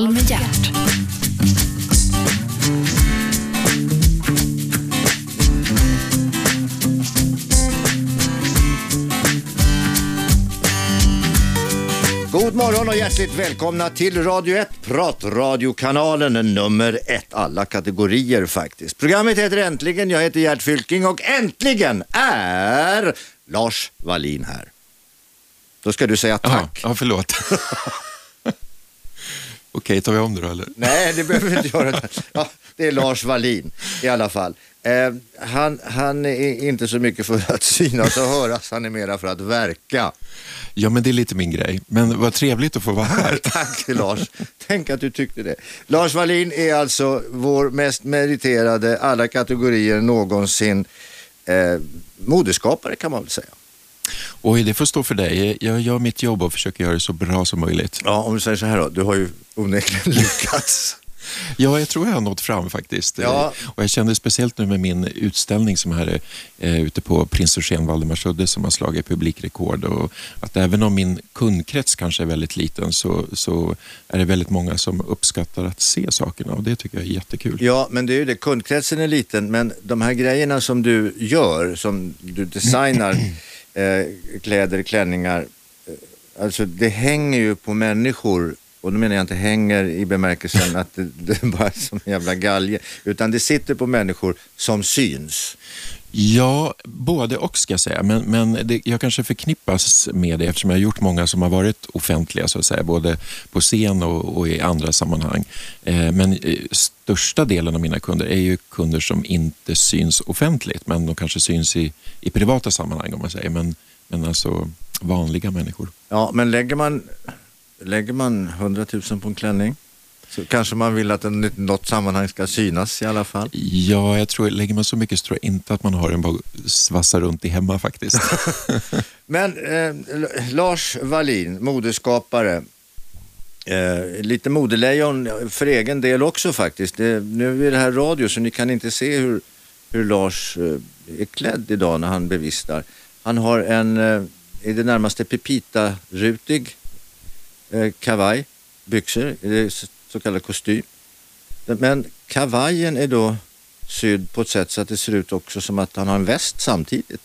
Samtal med hjärt. God morgon och hjärtligt välkomna till Radio 1, pratradiokanalen nummer ett. Alla kategorier faktiskt. Programmet heter Äntligen, jag heter Gert Fylking och äntligen är Lars Wallin här. Då ska du säga tack. ja, förlåt. Okej, tar vi om det då eller? Nej, det behöver vi inte göra. Ja, det är Lars Wallin i alla fall. Eh, han, han är inte så mycket för att synas och höras, han är mera för att verka. Ja, men det är lite min grej. Men vad trevligt att få vara här. Tack Lars. Tänk att du tyckte det. Lars Wallin är alltså vår mest meriterade alla kategorier någonsin eh, modeskapare kan man väl säga. Oj, det får stå för dig. Jag gör mitt jobb och försöker göra det så bra som möjligt. Ja, om du säger så här då, du har ju onekligen lyckats. Ja, jag tror jag har nått fram faktiskt. Ja. Och jag kände speciellt nu med min utställning som här är eh, ute på Prins Eugen Valdemarsudde som har slagit publikrekord och att även om min kundkrets kanske är väldigt liten så, så är det väldigt många som uppskattar att se sakerna och det tycker jag är jättekul. Ja, men det är ju det, kundkretsen är liten, men de här grejerna som du gör, som du designar, eh, kläder, klänningar, eh, alltså det hänger ju på människor. Och då menar jag inte hänger i bemärkelsen att det, det är bara som en jävla galge, utan det sitter på människor som syns. Ja, både och ska jag säga. Men, men det, jag kanske förknippas med det eftersom jag har gjort många som har varit offentliga, så att säga, både på scen och, och i andra sammanhang. Eh, men eh, största delen av mina kunder är ju kunder som inte syns offentligt, men de kanske syns i, i privata sammanhang om man säger. Men, men alltså vanliga människor. Ja, men lägger man, lägger man 100 000 på en klänning så kanske man vill att den i något sammanhang ska synas i alla fall. Ja, jag tror, lägger man så mycket så tror jag inte att man har den bara svassa runt i hemma faktiskt. Men eh, Lars Wallin, modeskapare, eh, lite modelejon för egen del också faktiskt. Det, nu är det här radio så ni kan inte se hur, hur Lars eh, är klädd idag när han bevistar. Han har en eh, i det närmaste pepita-rutig eh, kavaj, byxor, eh, så kallad kostym. Men kavajen är då sydd på ett sätt så att det ser ut också som att han har en väst samtidigt.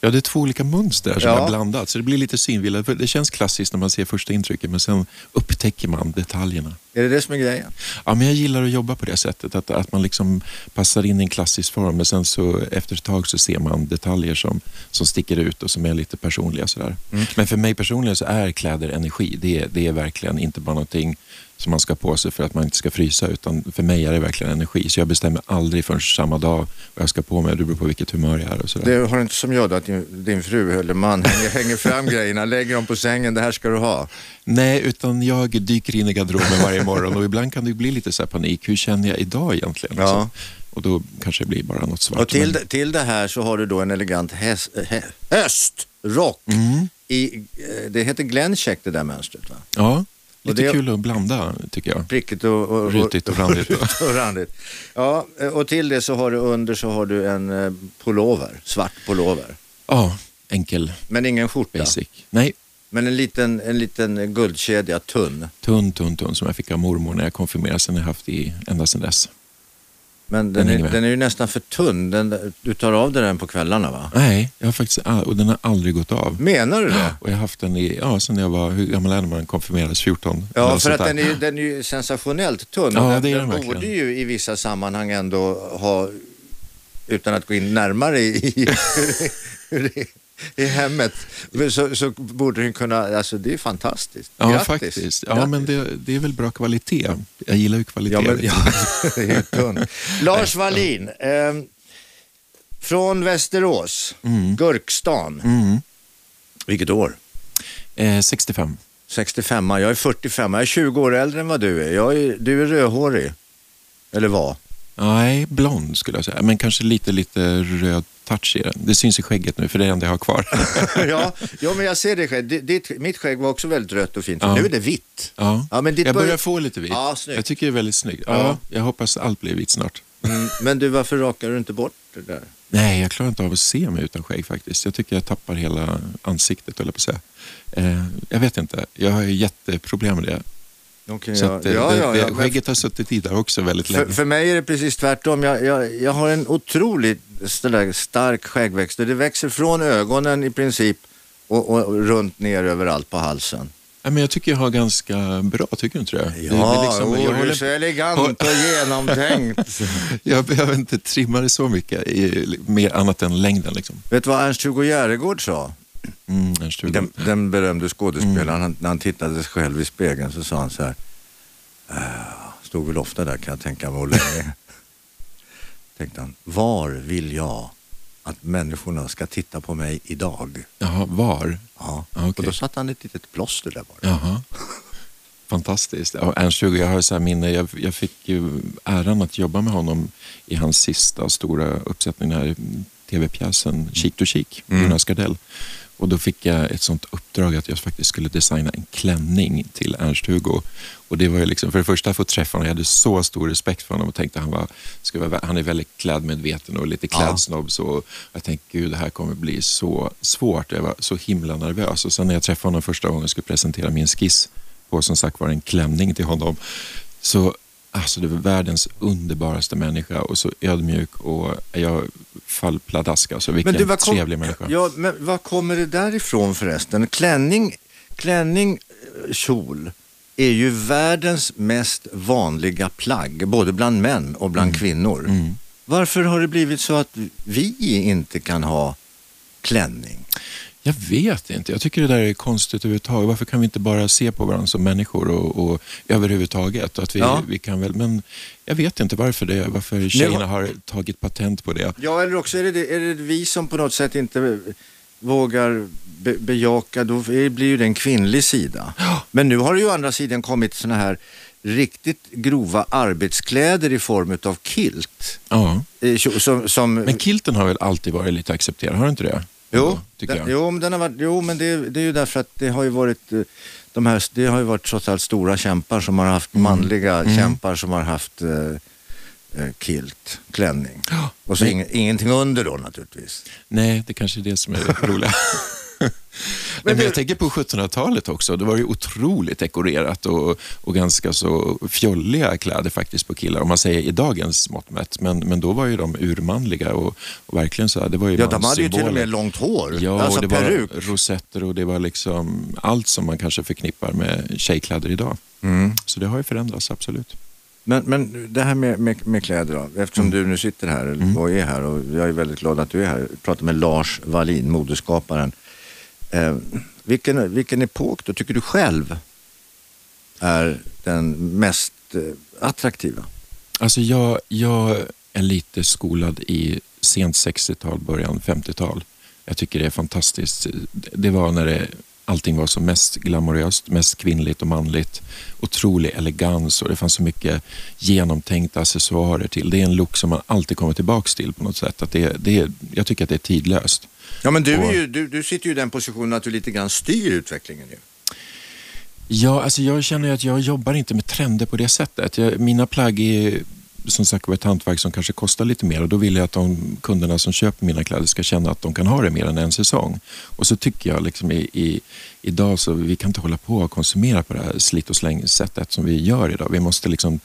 Ja, det är två olika mönster som Ja. är blandat, så det blir lite synvilla. Det känns klassiskt när man ser första intrycket, men sen upptäcker man detaljerna. Är det det som är grejen? Ja, men jag gillar att jobba på det sättet, att, att man liksom passar in i en klassisk form, men sen så efter ett tag så ser man detaljer som, som sticker ut och som är lite personliga. Sådär. Men för mig personligen så är kläder energi. Det, det är verkligen inte bara någonting som man ska på sig för att man inte ska frysa, utan för mig är det verkligen energi. Så jag bestämmer aldrig förrän samma dag vad jag ska på mig, det beror på vilket humör jag är och sådär. Det har inte som jag då, att din, din fru eller man hänger, hänger fram grejerna, lägger dem på sängen, det här ska du ha. Nej, utan jag dyker in i garderoben varje morgon och ibland kan det bli lite så här panik. Hur känner jag idag egentligen? Ja. Och då kanske det blir bara något svart. Och till, men- det- till det här så har du då en elegant häst, hä, höstrock. Mm. I, eh, det heter Glencheck det där mönstret va? Ja, lite det- kul att blanda tycker jag. Prickigt och, och, Rutigt och randigt. och randigt. Ja, och till det så har du under så har du en eh, pullover, svart pullover. Ja, enkel, Men ingen skjorta. basic. Nej, Men en liten, en liten guldkedja, tunn. tunn, tunn, tunn som jag fick av mormor när jag konfirmerades. Den har jag haft i, ända sedan dess. Men den, Den är, den är ju nästan för tunn. Den, du tar av dig den på kvällarna va? Nej, jag har faktiskt, och den har aldrig gått av. Menar du det? Och jag har haft den i, ja, sedan jag var, hur gammal är man konfirmerades? 14? eller Ja, för att den är, den är ju sensationellt tunn. Ja, den, det är den den borde ju i vissa sammanhang ändå ha, utan att gå in närmare i, hur det är i hemmet, så, så borde den kunna, alltså det är fantastiskt. Ja, Grattis. faktiskt. Ja, Grattis. men det, det är väl bra kvalitet. Jag gillar ju kvalitet. Ja, men, ja. Lars Wallin, eh, från Västerås, Gurkstan. Mm. Vilket år? Eh, 65. 65, jag är 45, jag är 20 år äldre än vad du är. Jag är du är rödhårig. Eller var? Nej, blond skulle jag säga. Men kanske lite, lite röd touch i den. Det syns i skägget nu, för det är det enda jag har kvar. ja, ja, men jag ser det skägg. Ditt- mitt skägg var också väldigt rött och fint. Ja. Nu är det vitt. Ja. Ja, men ditt jag börjar börjar- få lite vitt. Ja, snyggt. jag tycker det är väldigt snyggt. Ja, Ja. Jag hoppas allt blir vitt snart. Mm, men du, varför rakar du inte bort det där? Nej, jag klarar inte av att se mig utan skägg faktiskt. Jag tycker jag tappar hela ansiktet, eller på att säga. Eh, jag vet inte. Jag har ju jätteproblem med det. Okej, Så att, eh, Ja, det, ja, ja, det, men- skägget har suttit i där också väldigt För, länge. för mig är det precis tvärtom. Jag, jag, jag har en otroligt stark skäggväxt och det växer från ögonen i princip och, och runt ner överallt på halsen. Ja, men jag tycker jag har ganska bra, tycker du inte det? det, Ja, det liksom- oh, jag, du är håller- så elegant och genomtänkt. jag behöver inte trimma det så mycket, mer annat än längden. Liksom. Vet du vad Ernst-Hugo Järegård sa? Mm. Den, den berömde skådespelaren, han, när han tittade sig själv i spegeln så sa han så här. "Äh, stod väl ofta där kan jag tänka mig och länge. Tänkte han, var vill jag att människorna ska titta på mig idag? Jaha, var? Ja, Ja, okej. och då satte han ett litet plåster där bara. Jaha. Fantastiskt. Ja, Ernst Hugo, jag har så här minne, jag, jag fick ju äran att jobba med honom i hans sista stora uppsättning, den här tv-pjäsen Kik to kik, Mm. Jonas Gardell. Och då fick jag ett sånt uppdrag att jag faktiskt skulle designa en klänning till Ernst-Hugo. Och det var ju liksom, för det första att få träffa honom, jag hade så stor respekt för honom och tänkte han var, ska vara, han är väldigt klädmedveten och lite klädsnobb. Så jag tänkte gud det här kommer bli så svårt. Jag var så himla nervös. Och sen när jag träffade honom första gången och skulle presentera min skiss på som sagt var en klänning till honom. Så Alltså det var världens underbaraste människa och så ödmjuk och jag fall pladask. Alltså vilken du, vad kom- trevlig människa. Ja, men var kommer det därifrån förresten? Klänning, klänning, eh, kjol är ju världens mest vanliga plagg, både bland män och bland kvinnor. Mm. Varför har det blivit så att vi inte kan ha klänning? Jag vet inte. Jag tycker det där är konstigt överhuvudtaget. Varför kan vi inte bara se på varandra som människor och, och överhuvudtaget? Att vi, Ja. vi kan väl, men jag vet inte varför, det, varför tjejerna har tagit patent på det. Ja, eller också är det, det- är det vi som på något sätt inte vågar be, bejaka, då blir ju det en kvinnlig sida. Men nu har det ju å andra sidan kommit såna här riktigt grova arbetskläder i form av kilt. Ja. Eh, Som, som, Men kilten har väl alltid varit lite accepterad, har det inte det? Jo, tycker den, jag. jo, men den har varit, jo, men det, det är ju därför att det har ju varit eh, de här, det har ju varit trots allt stora kämpar som har haft Mm. manliga kämpar som har haft eh, eh, kilt, klänning. Ja, Och så ing, ingenting under då naturligtvis. Nej, det kanske är det som är det roliga. men men jag tänker på 1700-talet också. Det var ju otroligt dekorerat och, och ganska så fjolliga kläder faktiskt på killar. Om man säger i dagens mått mätt. Men, men då var ju de urmanliga och, och verkligen så här, det var ju Ja, de hade ju till och med långt hår. Ja, alltså och det peruk. var rosetter och det var liksom allt som man kanske förknippar med tjejkläder idag. Mm. Så det har ju förändrats, absolut. Men, men det här med, med, med kläder då, eftersom Mm. du nu sitter här eller och är här och jag är väldigt glad att du är här. Jag pratar med Lars Wallin, modeskaparen. Eh, vilken, vilken epok då tycker du själv är den mest eh, attraktiva? Alltså jag, jag är lite skolad i sent 60-tal, början 50-tal. Jag tycker det är fantastiskt. Det var när det, allting var som mest glamoröst, mest kvinnligt och manligt. Otrolig elegans och det fanns så mycket genomtänkta accessoarer till. Det är en look som man alltid kommer tillbaks till på något sätt. Att det, det jag tycker att det är tidlöst. Ja men du, Och- ju, du, du sitter ju i den positionen att du lite grann styr utvecklingen ju. Ja, alltså jag känner att jag jobbar inte med trender på det sättet. Jag, mina plagg är som sagt var ett hantverk som kanske kostar lite mer och då vill jag att de kunderna som köper mina kläder ska känna att de kan ha det mer än en säsong. Och så tycker jag liksom i, i, idag så vi kan inte hålla på och konsumera på det här slit och släng sättet som vi gör idag. Vi måste liksom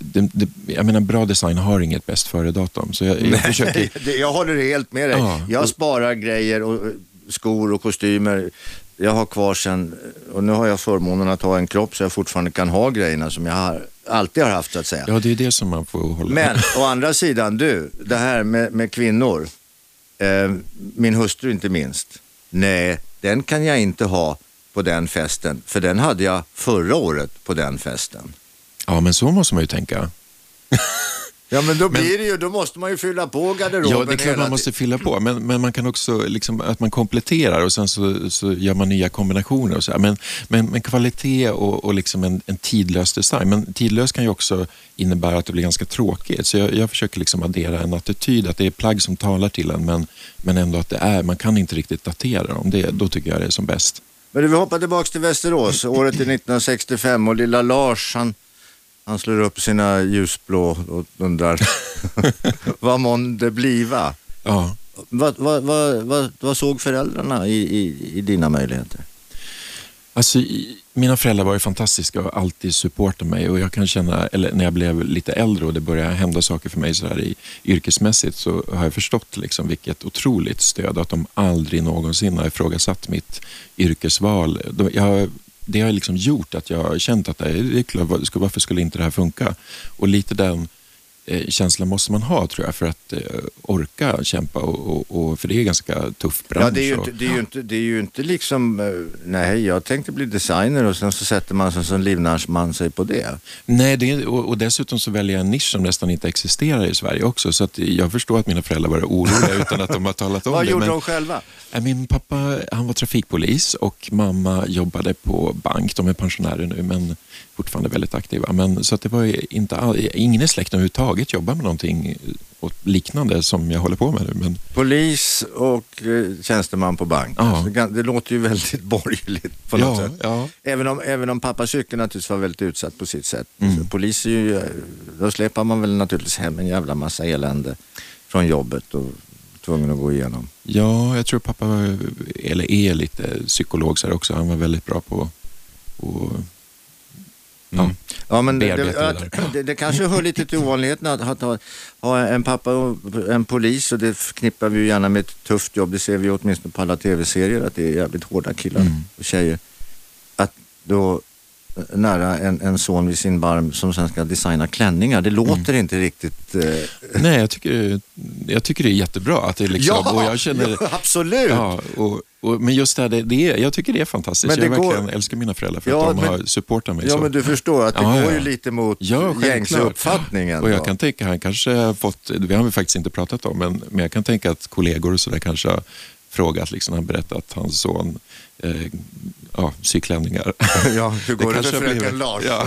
det, det, jag menar, bra design har inget bäst före-datum. Så jag, jag försöker... Det- jag håller helt med dig. Ja, jag sparar grejer och skor och kostymer. Jag har kvar sen, och nu har jag förmånen att ha en kropp så jag fortfarande kan ha grejerna som jag har, alltid har haft så att säga. Ja, det är det som man får hålla Men å andra sidan, du, det här med, med kvinnor, eh, min hustru inte minst. Nej, den kan jag inte ha på den festen, för den hade jag förra året på den festen. Ja, men så måste man ju tänka. Ja men då blir det ju, då måste man ju fylla på garderoben Ja, det är klart man måste fylla på, men, men man kan också liksom, att man kompletterar och sen så, så gör man nya kombinationer. Och så. Men, men, men kvalitet och, och liksom en, en tidlös design. Men tidlös kan ju också innebära att det blir ganska tråkigt. Så jag, jag försöker liksom addera en attityd att det är plagg som talar till en, men, men ändå att det är, man kan inte riktigt datera dem. Det, då tycker jag det är som bäst. Men vi hoppar tillbaka till Västerås. Året är 1965 och lilla Lars han, han slår upp sina ljusblå och undrar vad månde bliva? Ja. Vad, vad, vad, vad, såg föräldrarna i, i, i dina möjligheter? Alltså, mina föräldrar var ju fantastiska och alltid supportade mig och jag kan känna, eller när jag blev lite äldre och det började hända saker för mig så här i, yrkesmässigt så har jag förstått liksom vilket otroligt stöd att de aldrig någonsin har ifrågasatt mitt yrkesval. De, jag, det har liksom gjort att jag har känt att det är klart, varför skulle inte det här funka? Och lite den Eh, känsla måste man ha tror jag för att eh, orka kämpa och, och, och, för det är en ganska tuff bransch. Ja, det är ju inte, det är ju inte, det är ju inte liksom, eh, nej jag tänkte bli designer och sen så sätter man sig som livnärsman sig på det. Nej, det är, och, och, dessutom så väljer jag en nisch som nästan inte existerar i Sverige också så att jag förstår att mina föräldrar var oroliga utan att de har talat om Vad det. Vad gjorde de själva? Min pappa han var trafikpolis och mamma jobbade på bank. De är pensionärer nu men fortfarande väldigt aktiva. Men, så att det var inte all, ingen i släkten överhuvudtaget jobbar med någonting liknande som jag håller på med nu. Men... Polis och eh, tjänsteman på bank. Ja. Alltså, det låter ju väldigt borgerligt på något ja, sätt. Ja. Även, om, även om pappas yrke naturligtvis var väldigt utsatt på sitt sätt. Mm. Polis är ju, då släpar man väl naturligtvis hem en jävla massa elände från jobbet och tvungen att gå igenom. Ja, jag tror pappa var, eller är lite psykolog så också. Han var väldigt bra på att Ja. ja, men det, det, det, kanske hör lite till ovanligheten att, att ha, ha, en pappa och en polis och det förknippar vi ju gärna med ett tufft jobb. Det ser vi åtminstone på alla tv-serier att det är jävligt hårda killar mm. och tjejer. Att då nära en, en son vid sin barm som sen ska designa klänningar. Det låter mm. inte riktigt... Eh... Nej, jag tycker, jag tycker det är jättebra. Att det liksom, ja, och jag känner, ja, absolut! Ja, och, och, men just det här, det, det jag tycker det är fantastiskt. Det jag går... verkligen älskar mina föräldrar för ja, att de men, har supportat mig. Ja, så. men du förstår att det ja, går ju lite mot ja, gängse uppfattningen. Och jag kan tänka, han kanske har fått, det har vi faktiskt inte pratat om, men, men jag kan tänka att kollegor och sådär kanske har frågat, liksom, han berättat att hans son eh, ja, syklänningar. Ja, hur går det, det för fröken Lars? Ja,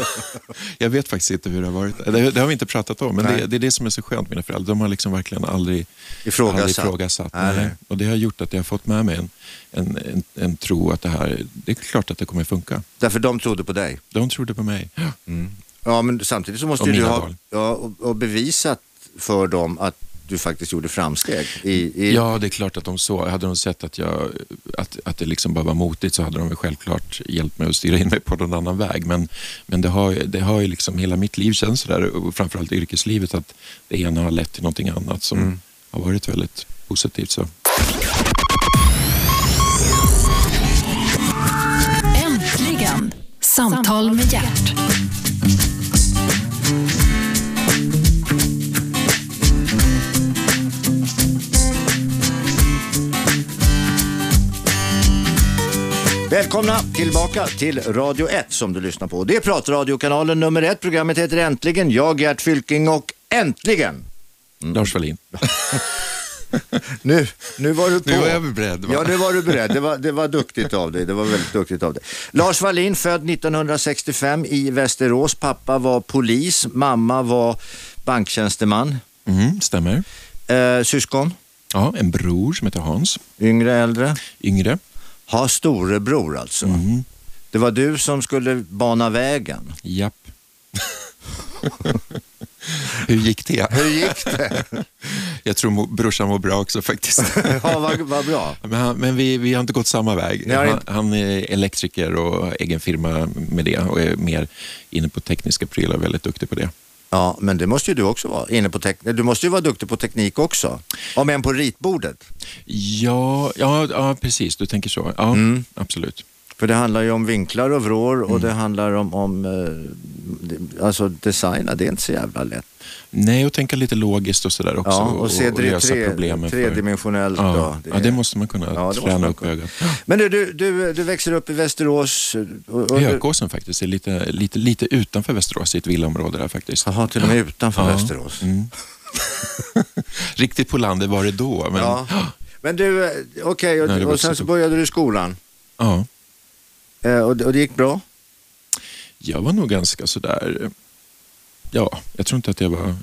jag vet faktiskt inte hur det har varit. Det, det har vi inte pratat om, men det, det, är det som är så skönt med mina föräldrar. De har liksom verkligen aldrig ifrågasatt. Aldrig ifrågasatt nej. Nej. Och det har gjort att jag har fått med mig en, en, en, en, tro att det här, det är klart att det kommer funka. Därför de trodde på dig? De trodde på mig. Mm. Ja, men samtidigt så måste du ha ja, och, och bevisat för dem att du faktiskt gjorde framsteg. I, i... Ja, det är klart att de så. Hade de sett att, jag, att, att det liksom bara var motigt så hade de självklart hjälpt mig att styra in mig på någon annan väg. Men, men det har, det har ju liksom, hela mitt liv känns sådär, och framförallt yrkeslivet, att det ena har lett till någonting annat som mm. har varit väldigt positivt. Så. Äntligen! Samtal med hjärt. Välkomna tillbaka till Radio 1 som du lyssnar på. Det är pratradiokanalen nummer ett. Programmet heter Äntligen. Jag, Gert Fylking och äntligen... Mm. Lars Wallin. nu, nu var du på. Nu var jag beredd. Va? Ja, nu var du beredd. Det var, det var duktigt av dig. Det var väldigt duktigt av dig. Lars Wallin, född 1965 i Västerås. Pappa var polis, mamma var banktjänsteman. Mm, stämmer. Eh, syskon? Ja, en bror som heter Hans. Yngre, äldre? Yngre. Ha storebror alltså. Mm. Det var du som skulle bana vägen. Japp. Hur gick det? Hur gick det? Jag tror brorsan mår bra också faktiskt. ja, vad, vad bra. Men, han, men vi, vi har inte gått samma väg. Han, han, är elektriker och egen firma med det och är mer inne på tekniska prylar, väldigt duktig på det. Ja, men det måste ju du också vara. Inne på du måste ju vara duktig på teknik också. Om än på ritbordet. Ja, ja, ja precis. Du tänker så. Ja, mm. absolut. För det handlar ju om vinklar och vrår och mm. det handlar om, om eh, alltså designa. Det är inte så jävla lätt. Nej, och tänka lite logiskt och sådär också. Ja, och, se och lösa tre, problemen. Tredimensionellt. För, ja, det, ja, det måste man kunna ja, träna upp ögat. Men du, du, du, växer upp i Västerås? Och, och Hökåsen faktiskt, lite, lite, lite utanför Västerås, i ett villaområde där faktiskt. Jaha, till och med utanför ja. Västerås. Mm. Riktigt på landet var det då. Men, ja. men du, eh, okej, okay, och, och sen så började du skolan? Ja. Eh, och, det gick bra? Jag var nog ganska sådär, ja, jag tror inte att jag var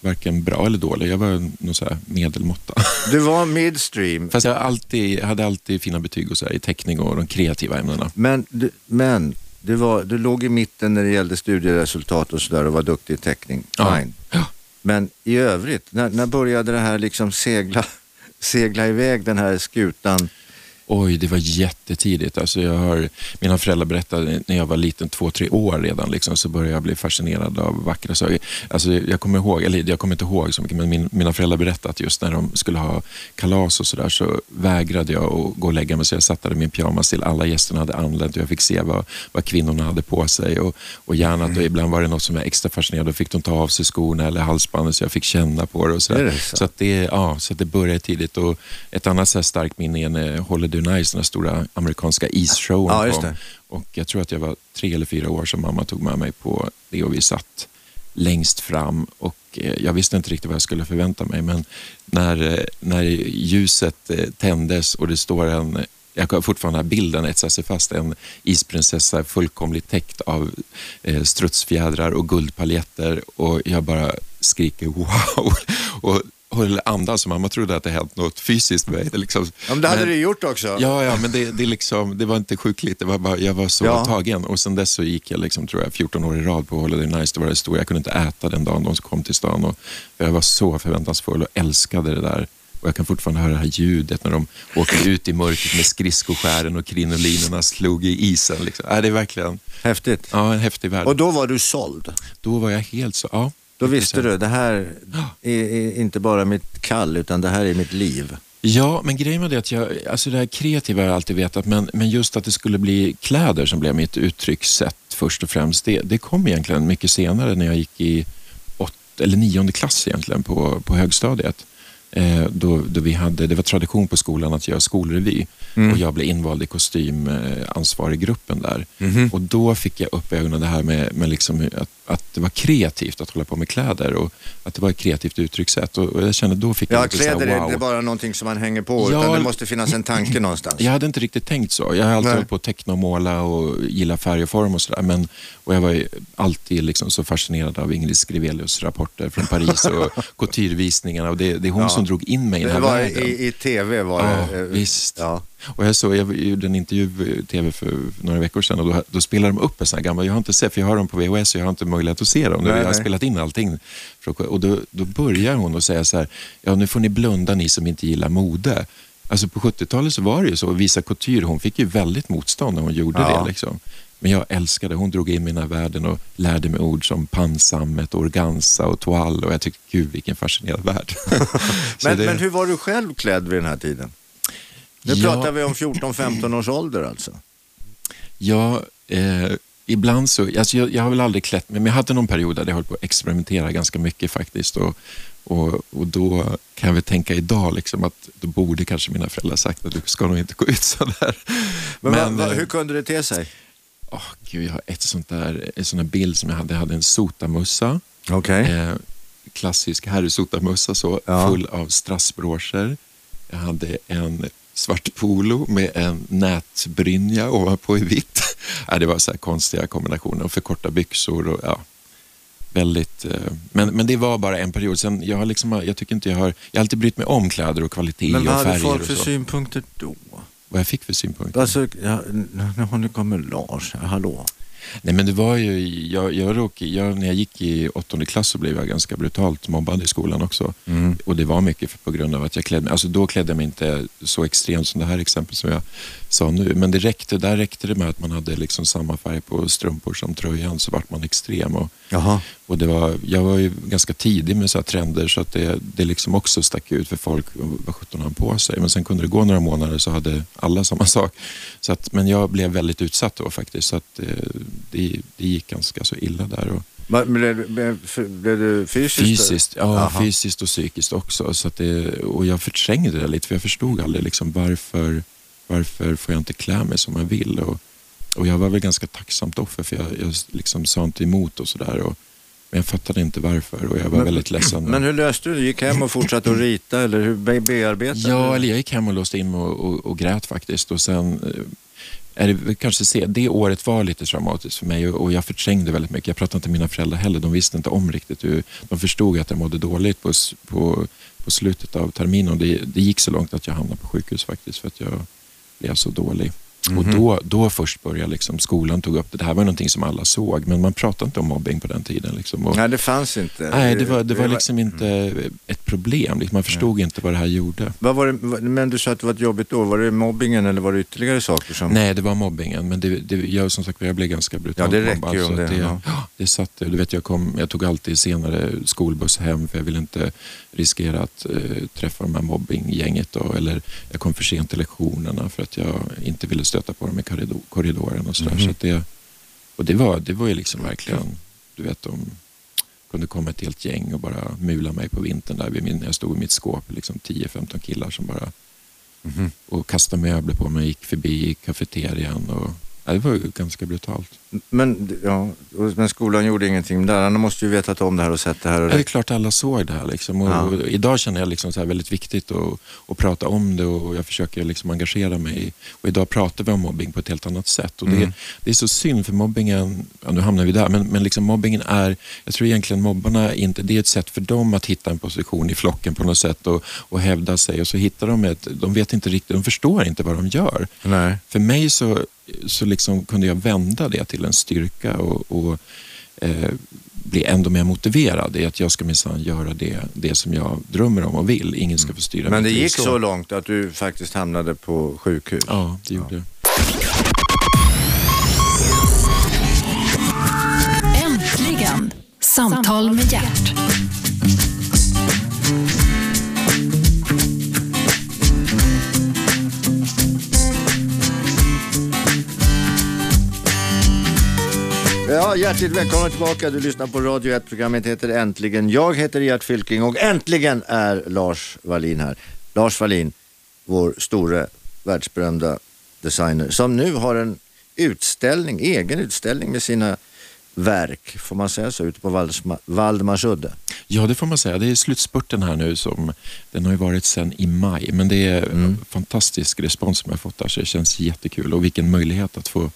varken bra eller dålig. Jag var nog så medelmåtta. Du var midstream. Fast jag alltid, hade alltid fina betyg och så i teckning och de kreativa ämnena. Men, du, men du, var, du låg i mitten när det gällde studieresultat och sådär och var duktig i teckning. Fine. Ja. Men i övrigt, när, när började det här liksom segla, segla iväg den här skutan Oj, det var jättetidigt. Alltså jag har, mina föräldrar berättade när jag var liten, två, tre år redan, liksom, så började jag bli fascinerad av vackra saker. Alltså jag kommer ihåg, eller jag kommer inte ihåg så mycket, men min, mina föräldrar berättade att just när de skulle ha kalas och sådär så vägrade jag att gå och lägga mig. Så jag satt där i min pyjamas till alla gästerna hade anlänt och jag fick se vad, vad kvinnorna hade på sig. Och, och gärna, mm. och ibland var det något som jag extra fascinerad Då fick de ta av sig skorna eller halsbandet så jag fick känna på det. Och så, det så. så, att det, ja, så att det började tidigt. Och ett annat så starkt minne är när Holiday Nice, den stora amerikanska isshowen ja, kom. Och jag tror att jag var tre eller fyra år som mamma tog med mig på det och vi satt längst fram och eh, jag visste inte riktigt vad jag skulle förvänta mig men när, eh, när ljuset eh, tändes och det står en jag har fortfarande den här bilden etsar sig fast. En isprinsessa fullkomligt täckt av eh, strutsfjädrar och guldpaljetter och jag bara skriker wow. Och höll andan så mamma trodde att det hänt något fysiskt med mig. Liksom. Ja, men det hade men, du gjort också. Ja, ja men det, det, liksom, det var inte sjukligt. Det var bara, jag var så ja. tagen. Och sen dess så gick jag liksom, tror jag, 14 år i rad på Holiday Nice. Det var det stora. Jag kunde inte äta den dagen de kom till stan. Och, jag var så förväntansfull och älskade det där. Och jag kan fortfarande höra det här ljudet när de åker ut i mörkret med skridskoskären och krinolinerna slog i isen. Liksom. Äh, det är verkligen... Häftigt. Ja, en häftig värld. Och då var du såld? Då var jag helt så, ja. Då visste du, det här är inte bara mitt kall, utan det här är mitt liv. Ja, men grejen var det att jag, alltså det här kreativa har jag alltid vetat, men, men just att det skulle bli kläder som blev mitt uttryckssätt först och främst, det, det kom egentligen mycket senare när jag gick i åt, eller nionde klass egentligen på, på högstadiet. Eh, då, då vi hade, det var tradition på skolan att göra skolrevy mm. och jag blev invald i kostymansvarig gruppen där. Mm. Och då fick jag upp ögonen det här med, med liksom att, att det var kreativt att hålla på med kläder och att det var ett kreativt uttryckssätt. Och, och jag kände då fick ja, jag kläder så här, wow. är bara någonting som man hänger på, ja, utan det måste finnas en tanke någonstans. Jag hade inte riktigt tänkt så. Jag har alltid hållit på att teckna och måla och gilla färg och form och sådär. Och jag var alltid liksom så fascinerad av Ingrid Skrivelius rapporter från Paris och couturevisningarna och det, det är hon ja. som drog in mig i den här var världen. I, I tv var ja, det. Visst. Ja. Och jag, såg, jag gjorde en intervju i tv för några veckor sedan och då, då spelade de upp en sån här gammal, jag har inte sett, för jag har dem på VHS och jag har inte möjlighet att se dem. Nej, jag har nej. spelat in allting. Och då, då börjar hon och säga så här, ja nu får ni blunda ni som inte gillar mode. Alltså på 70-talet så var det ju så, Visa Couture, hon fick ju väldigt motstånd när hon gjorde ja. det. Liksom. Men jag älskade, hon drog in mina världen och lärde mig ord som pansammet, organza och toal och jag tyckte, gud vilken fascinerande värld. men, det... men hur var du själv klädd vid den här tiden? Nu ja. pratar vi om 14-15 års ålder alltså. Ja, eh, ibland så, alltså jag, jag, har väl aldrig klätt mig, men jag hade någon period där jag höll på att experimentera ganska mycket faktiskt. Och, och, och då kan jag väl tänka idag liksom att då borde kanske mina föräldrar sagt att du ska nog inte gå ut sådär. Men, men va, va, hur kunde det te sig? Oh, Gud, jag har ett sånt där, en sån där bild som jag hade. Jag hade en sotamössa. Okay. Eh, klassisk herrsotamössa så, ja. full av strassbroscher. Jag hade en svart polo med en nätbrynja ovanpå i vitt. ja, det var så konstiga kombinationer och för korta byxor. Och, ja, väldigt, eh, men, men det var bara en period. Sen, jag, har liksom, jag, tycker inte jag, har, jag har alltid brytt mig om kläder och kvalitet men och färger. Men vad hade folk för synpunkter då? Vad jag fick för synpunkter? Alltså, ja, nu kommit Lars, hallå? Nej men det var ju, jag, jag, råk, jag, när jag gick i åttonde klass så blev jag ganska brutalt mobbad i skolan också. Mm. Och det var mycket för, på grund av att jag klädde mig, alltså då klädde jag mig inte så extremt som det här exempel som jag sa nu. Men det räckte, där räckte det med att man hade liksom samma färg på strumpor som tröjan så vart man extrem. Och, Jaha. och det var, jag var ju ganska tidig med så trender så att det, det liksom också stack ut för folk vad sjutton han på sig. Men sen kunde det gå några månader så hade alla samma sak. Så att, men jag blev väldigt utsatt då faktiskt. Så att, eh, det, det gick ganska så illa där. Och, blev, blev, blev du fysiskt? Fysiskt, ja, Aha. fysiskt och psykiskt också. Så att det, och jag förträngde det lite för jag förstod aldrig liksom varför varför får jag inte klä mig som jag vill? Och, och jag var väl ganska tacksamt offer för jag, jag liksom sa inte emot och sådär. Men jag fattade inte varför och jag var men, väldigt ledsen. Men hur löste du det? Gick hem och fortsatte att rita eller hur bearbetade Ja, eller jag gick hem och låste in och, och, och grät faktiskt. Och sen eh, är det kanske se, det året var lite traumatiskt för mig och, och jag förträngde väldigt mycket. Jag pratade inte med mina föräldrar heller. De visste inte om riktigt hur, de förstod att jag mådde dåligt på, på, på slutet av terminen. Och det, det gick så långt att jag hamnade på sjukhus faktiskt för att jag blev så dålig. Och då, då först började liksom, skolan tog upp det. Det här var någonting som alla såg, men man pratade inte om mobbing på den tiden. Liksom. Och, Nej, det fanns inte. nej, det var, det var liksom inte ett problem. Liksom. Man förstod inte vad det här gjorde. Vad var det, men du sa att det var ett jobbigt år. Var det mobbingen eller var det ytterligare saker som... Nej, det var mobbingen, men det, det, jag, som sagt, jag blev ganska brutalt Ja, det räcker mobbad. ju om det, det, ja. det satte. Du vet, jag, kom, jag tog alltid senare skolbuss hem för jag ville inte riskera att eh, träffa de här mobbinggänget. Då, eller jag kom för sent till lektionerna för att jag inte ville stöta på dem i korridor, korridoren. Och, sådär. Mhm. så det, och det var, det var ju liksom verkligen, du vet, de kunde komma ett helt gäng och bara mula mig på vintern där vid min, när jag stod i mitt skåp. Liksom 10-15 killar som bara Mhm. och kastade möbler på mig, gick förbi kafeterian. Och, ja, det var ju ganska brutalt. Men, ja, men skolan gjorde ingenting. Lärarna måste ju vetat om det här och sett det här. Och Ja, det är det. klart alla såg det här. Liksom. Och, Ja. och idag känner jag liksom så här väldigt viktigt att, att prata om det och jag försöker liksom engagera mig. Och idag pratar vi om mobbing på ett helt annat sätt. Och det, Mm. det är så synd för mobbingen, ja, nu hamnar vi där, men, men liksom mobbingen är, jag tror egentligen mobbarna inte, det är ett sätt för dem att hitta en position i flocken på något sätt och, och hävda sig och så hittar de ett, de vet inte riktigt, de förstår inte vad de gör. Nej. För mig så, så liksom kunde jag vända det till en styrka och, och eh, bli ändå mer motiverad i att jag ska minsann göra det, det som jag drömmer om och vill. Ingen ska få styra Men det gick så långt att du faktiskt hamnade på sjukhus. Ja, det gjorde det. Äntligen! Samtal med hjärt. Ja, hjärtligt välkomna tillbaka. Du lyssnar på Radio 1. Programmet heter Äntligen. Jag heter Gert Fylking och äntligen är Lars Wallin här. Lars Wallin, vår store världsberömda designer, som nu har en utställning, egen utställning med sina verk, får man säga så, ute på Valdemarsudde. Ja, det får man säga. Det är slutspurten här nu. som Den har ju varit sedan i maj, men det är Mm. fantastisk respons som jag har fått där, så det känns jättekul. Och vilken möjlighet att få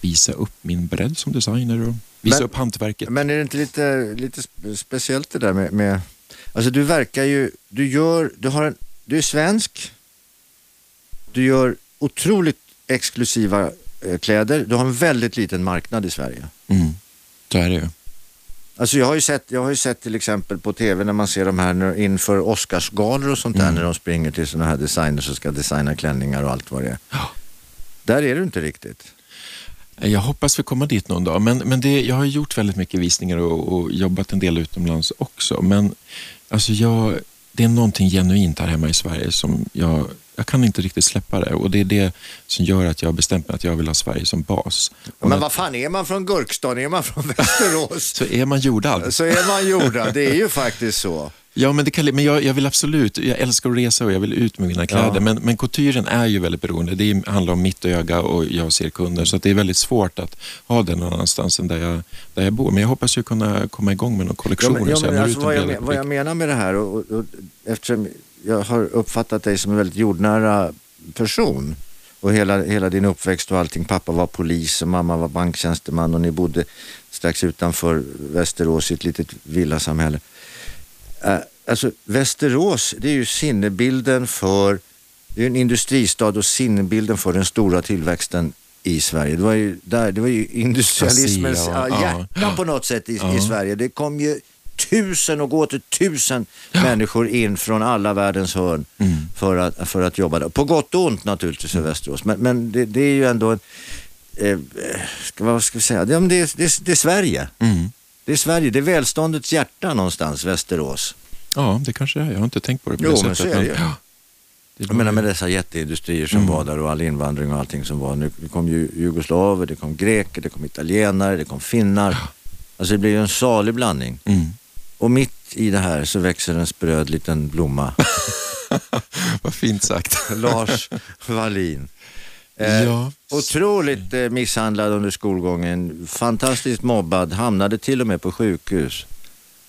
visa upp min bredd som designer och visa Men- upp hantverket. Men är det inte lite, lite spe- speciellt det där med, med, alltså du verkar ju, du gör, du har en, du är svensk, du gör otroligt exklusiva eh, kläder, du har en väldigt liten marknad i Sverige. Mm. Så är det ju. Alltså jag har ju sett, jag har sett till exempel på tv när man ser de här inför Oscarsgalor och sånt där Mm. när de springer till sådana här designers som ska designa klänningar och allt vad det är. Ja. Där är du inte riktigt. Jag hoppas vi kommer dit någon dag. Men, men det, jag har gjort väldigt mycket visningar och, och jobbat en del utomlands också. Men alltså jag, det är någonting genuint här hemma i Sverige som jag, jag kan inte riktigt släppa det. Och det är det som gör att jag har bestämt mig att jag vill ha Sverige som bas. Och Men vad fan, är man från Gurkstan, är man från Västerås så är man jordad. så är man gjorda. Det är ju faktiskt så. Ja, men, det kan, men jag, jag vill absolut, jag älskar att resa och jag vill ut med mina kläder. Ja. Men, men couturen är ju väldigt beroende. Det handlar om mitt öga och jag ser kunder. Så det är väldigt svårt att ha den någon annanstans än där jag, där jag bor. Men jag hoppas ju kunna komma igång med någon Ja, kollektion. men, ja, och sen men alltså, vad, jag, men- vad jag menar med det här, och, och, och, eftersom jag har uppfattat dig som en väldigt jordnära person och hela, hela din uppväxt och allting. Pappa var polis och mamma var banktjänsteman och ni bodde strax utanför Västerås i ett litet villasamhälle. Uh, alltså Västerås, det är ju sinnebilden för, det är en industristad och sinnebilden för den stora tillväxten i Sverige. Det var ju, där, det var ju industrialismens ja, hjärta på något sätt i, i. Sverige. Det kom ju tusen och åter tusen människor in från alla världens hörn Mm. för, att, för att jobba där. På gott och ont naturligtvis för Västerås. Men, men det, det är ju ändå, en, eh, vad ska vi säga, det, ja, men det, det, det är Sverige. Mm. Det är Sverige, det är välståndets hjärta någonstans, Västerås. Ja, det kanske är. Jag har inte tänkt på det på Jo, det men sättet. så är det ju. ja, Jag menar med dessa jätteindustrier som Mm. var där och all invandring och allting som var. Nu kom ju jugoslaver, det kom greker, det kom italienare, det kom finnar. Alltså det blir ju en salig blandning. Mm. Och mitt i det här så växer en spröd liten blomma. Vad fint sagt. Lars Wallin. Eh, Ja. Otroligt eh, misshandlad under skolgången, fantastiskt mobbad, hamnade till och med på sjukhus.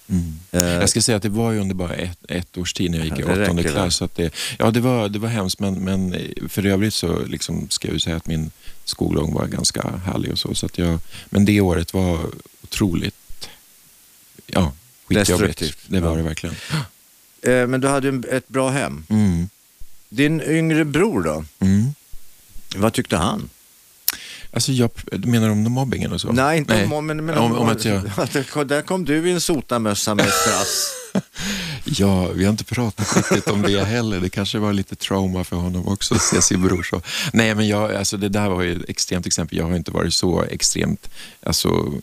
Mm. Eh, Jag ska säga att det var ju under bara ett, ett års tid när jag gick Ja, i åttonde klass. Så att det, ja, det var, det var hemskt, men, men för övrigt så liksom ska jag ju säga att min skolgång var ganska härlig och så. så att jag, men det året var otroligt ja. Destruktivt. Det var det verkligen. eh, men du hade ett bra hem. Mm. Din yngre bror då, Mm. vad tyckte han? Alltså jag, du menar om mobbingen och så? Nej, inte om, men, men om, om att jag... Där kom du i en sotarmössa med strass. ja, vi har inte pratat riktigt om det heller. Det kanske var lite trauma för honom också att se sin bror så. Nej, men jag, alltså det där var ju ett extremt exempel. Jag har inte varit så extremt alltså,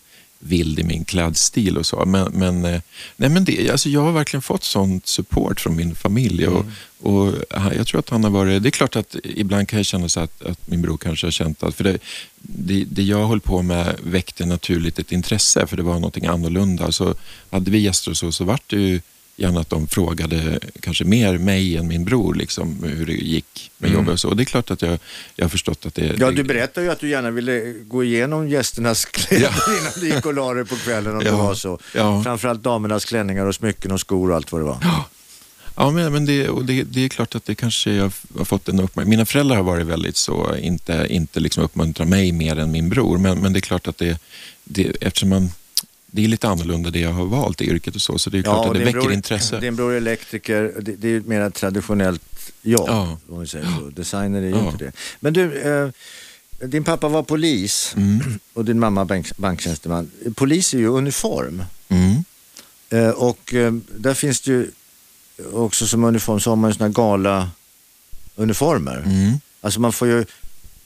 vild i min klädstil och så. Men, men, eh, nej, men det, alltså jag har verkligen fått sån support från min familj. Och, mm. och jag tror att han har varit... Det är klart att ibland kan jag känna så att, att min bror kanske har känt att... För det, det, det jag höll på med väckte naturligt ett intresse för det var någonting annorlunda. Så hade vi gäster och så, så vart det ju gärna att de frågade kanske mer mig än min bror liksom, hur det gick med mm. jobbet och så. Och det är klart att jag, jag har förstått att det... Ja, du berättade ju att du gärna ville gå igenom gästernas kläder ja. innan du gick och la dig på kvällen om ja. det var så. Ja. Framförallt damernas klänningar och smycken och skor och allt vad det var. Ja. Ja, men, men det, och det, det, är klart att det kanske jag har fått en uppmärksamhet. Mina föräldrar har varit väldigt så, inte, inte liksom uppmuntra mig mer än min bror. Men, men det är klart att det, det eftersom man det är lite annorlunda det jag har valt i yrket och så, så det är klart ja, att det väcker bror, intresse. Din bror är elektriker, det, det är ett mer traditionellt jobb, ja. om vi säger så. Designer är ju ja. inte det. Men du, eh, din pappa var polis mm. och din mamma bank, banktjänsteman. Polis är ju uniform. Mm. Eh, och eh, där finns det ju också som uniform så har man ju sådana gala uniformer. Mm. Alltså man får ju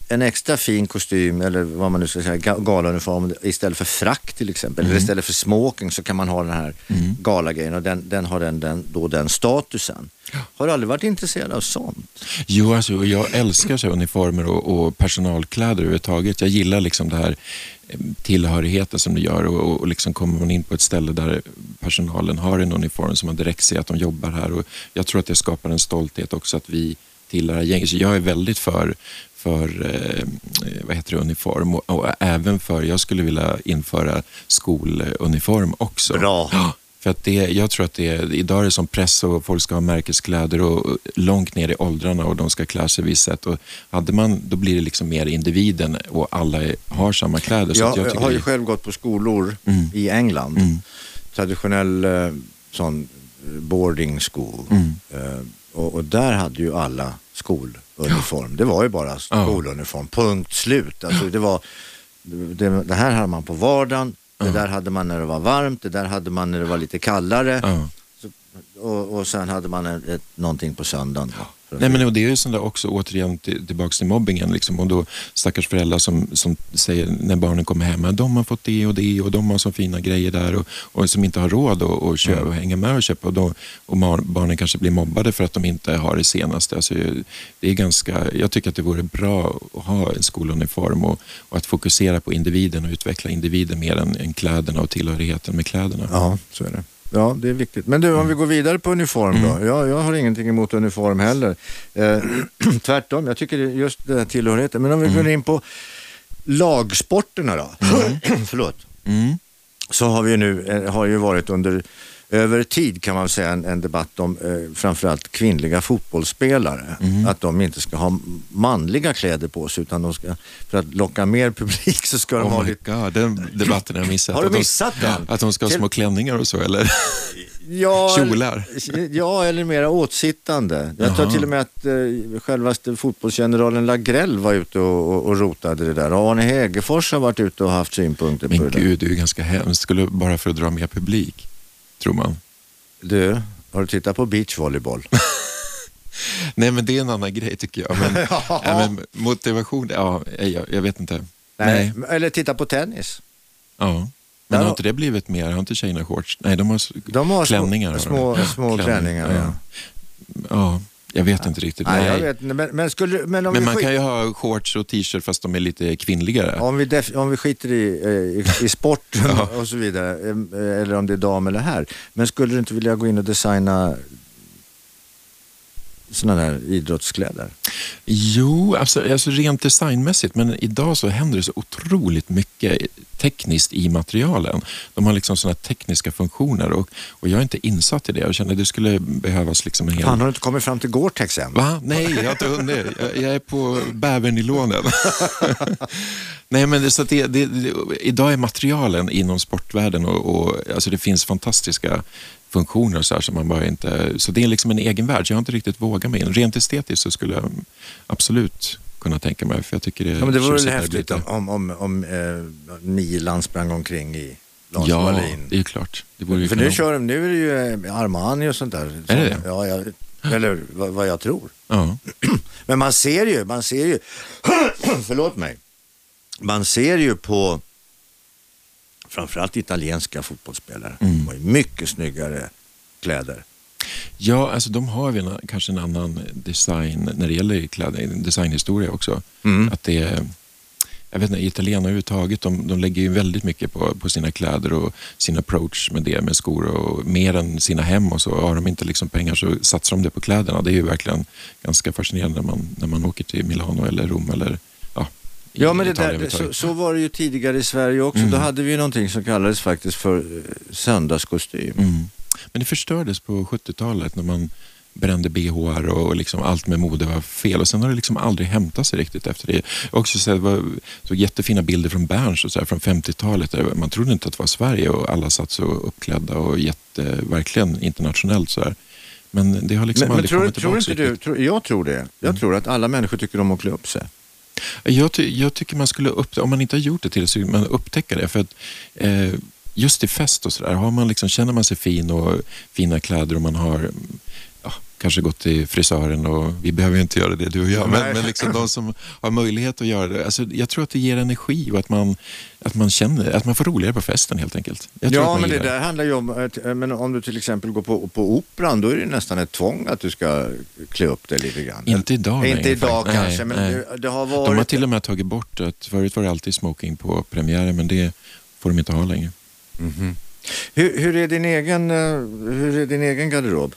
en extra fin kostym eller vad man nu ska säga, galauniform istället för frack till exempel. Mm. Eller istället för smoking så kan man ha den här mm. galagrejen och den, den har den, den, då den statusen. Har du aldrig varit intresserad av sånt? Jo, alltså, jag älskar så uniformer och, och personalkläder överhuvudtaget. Jag gillar liksom det här eh, tillhörigheten som det gör och, och liksom kommer man in på ett ställe där personalen har en uniform som man direkt ser att de jobbar här. Och jag tror att det skapar en stolthet också att vi tillhör gänget. Så jag är väldigt för, för eh, vad heter det, uniform och, och, även för, jag skulle vilja införa skoluniform också. Bra. Ja, för att det, jag tror att det, idag är det som press och folk ska ha märkeskläder och långt ner i åldrarna och de ska klä sig visst sätt. Och hade man, då blir det liksom mer individen och alla har samma kläder. Så jag, jag har ju själv gått på skolor mm. i England. Mm. Traditionell eh, sån boarding school. Mm. Uh, och, och, där hade ju alla skoluniform. Det var ju bara skoluniform, punkt slut. Alltså det, var, det, det här hade man på vardagen, det där hade man när det var varmt, det där hade man när det var lite kallare. Så, och, och sen hade man ett, ett, någonting på söndagen. Nej, men det är ju sånt där också, återigen till, tillbaka till mobbingen. Liksom, och då stackars föräldrar som, som säger när barnen kommer hem att de har fått det och det och de har så fina grejer där och, och som inte har råd att och köpa, mm. hänga med och köpa. Och, då, och barnen kanske blir mobbade för att de inte har det senaste. Alltså, det är ganska, jag tycker att det vore bra att ha en skoluniform och, och att fokusera på individen och utveckla individen mer än, än kläderna och tillhörigheten med kläderna. Ja, så är det. Ja, det är viktigt. Men du, om vi går vidare på uniform då. Mm. Ja, jag har ingenting emot uniform heller. Eh, tvärtom, jag tycker just det här tillhörigheten. Men om vi mm. går in på lagsporterna då. Mm. Förlåt. Mm. Så har vi nu, eh, har ju varit under över tid kan man säga en, en debatt om eh, framförallt kvinnliga fotbollsspelare. Mm. Att de inte ska ha manliga kläder på sig utan de ska, för att locka mer publik så ska oh de ha lite... God, den debatten har jag missat. Har du missat att de, den? Att de ska ha små klänningar och så eller? Ja, Kjolar? Ja, eller mera åtsittande. Jag tror till och med att eh, självaste fotbollsgeneralen Lagrell var ute och, och, och rotade det där. Och Arne Hegerfors har varit ute och haft synpunkter Men på det. Men gud, det är ju ganska hemskt. Skulle bara för att dra mer publik tror man. Du, har du tittat på beachvolleyboll? Nej, men det är en annan grej tycker jag. Men, ja. men motivation, ja, jag, jag vet inte. Nej. Nej. Eller titta på tennis. Ja. Men har inte det blivit mer? Har inte tjejerna shorts? Nej, de har, de har klänningar. Små, små, små klänningar. Ja. ja. Jag vet inte riktigt. Nej, jag vet Men, men, skulle, men, men man kan ju ha shorts och t-shirt fast de är lite kvinnligare. Om vi, def, om vi skiter i, eh, i, i sporten ja. och så vidare, eh, eller om det är dam eller här. Men skulle du inte vilja gå in och designa sådana där idrottskläder? Jo, alltså, alltså rent designmässigt, men idag så händer det så otroligt mycket tekniskt i materialen. De har liksom sådana tekniska funktioner och, och jag är inte insatt i det. Jag känner att det skulle behövas liksom en hel... Fan, har du inte kommit fram till Gore-Tex än? Va? Nej, jag har inte hunnit. Jag, jag är på bävernylonen. Nej, men det, så det, det, det, idag är materialen inom sportvärlden och, och alltså det finns fantastiska funktioner och så här som man bara inte... Så det är liksom en egen värld, så jag har inte riktigt vågat mig in. Rent estetiskt så skulle jag absolut kunna tänka mig. För jag tycker det, Ja, men det vore väl häftigt lite- om, om, om eh, Milan sprang omkring i Lars Ja, Wallin. det är klart. Det vore ju För nu, kör, de- nu är det ju eh, Armani och sånt där. Är det det? Ja, jag, eller vad, vad jag tror. Ja. Men man ser ju, man ser ju, förlåt mig, man ser ju på framförallt italienska fotbollsspelare. Mm. De har ju mycket snyggare kläder. Ja, alltså de har väl kanske en annan design när det gäller kläder, designhistoria också. Mm. Att det är, jag vet inte, italienare överhuvudtaget, de, de lägger ju väldigt mycket på, på sina kläder och sin approach med det, med skor och mer än sina hem och så. Har de inte liksom pengar så satsar de det på kläderna. Det är ju verkligen ganska fascinerande när man, när man åker till Milano eller Rom eller ja, men det där, så, så var det ju tidigare i Sverige också. Mm. Då hade vi någonting som kallades faktiskt för eh, söndagskostym. Mm. Men det förstördes på 70-talet när man brände BHR och och liksom allt med mode var fel. Och sen har det liksom aldrig hämtat sig riktigt efter det. Jag också sett var, så jättefina bilder från Berns och så här, från 50-talet. där Man trodde inte att det var Sverige och alla satt så uppklädda och jätte, verkligen internationellt. Så här. Men det har liksom Men, men aldrig tror, kommit tror tillbaka inte du, tror, jag tror det. Jag Mm. tror att alla människor tycker om att klä upp sig. Jag, ty, jag tycker man skulle, upp, om man inte har gjort det till så man upptäcka det. För att, eh, just i fest och sådär, man liksom, känner man sig fin och fina kläder och man har kanske gått till frisören och vi behöver ju inte göra det du och jag, Nej. men, men liksom de som har möjlighet att göra det. Alltså, jag tror att det ger energi och att man, att man känner att man får roligare på festen helt enkelt. Ja, men det där handlar ju om, att, eh, men om du till exempel går på, på operan, då är det nästan ett tvång att du ska klä upp dig lite grann. Inte idag Inte längre, idag faktiskt. kanske, men nej. det, har varit... De har till och med tagit bort att förut var det alltid smoking på premiären men det får de inte ha längre. hur, hur, är din egen, eh, hur är din egen garderob?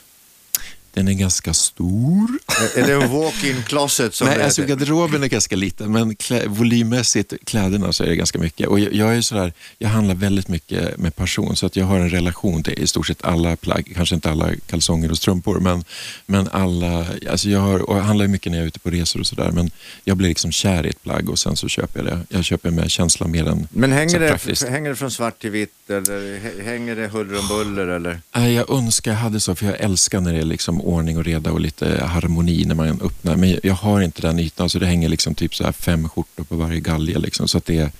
Den är ganska stor. är det en walk-in closet som Nej, alltså garderoben är ganska liten, men klä, volymmässigt, kläderna, så är det ganska mycket. Och jag, jag är sådär, jag handlar väldigt mycket med passion, så att jag har en relation till i stort sett alla plagg. Kanske inte alla kalsonger och strumpor, men, men alla... Alltså jag, har, och jag handlar mycket när jag är ute på resor och sådär, men jag blir liksom kär i ett plagg och sen så köper jag det. Jag köper med känsla mer än Men hänger det, praktiskt. hänger det från svart till vitt eller hä- hänger det huller om buller eller? Nej, Jag önskar jag hade så, för jag älskar när det är liksom ordning och reda och lite harmoni när man öppnar. Men jag har inte den ytan, så det hänger liksom typ så här fem skjortor på varje galge. Liksom, så att det,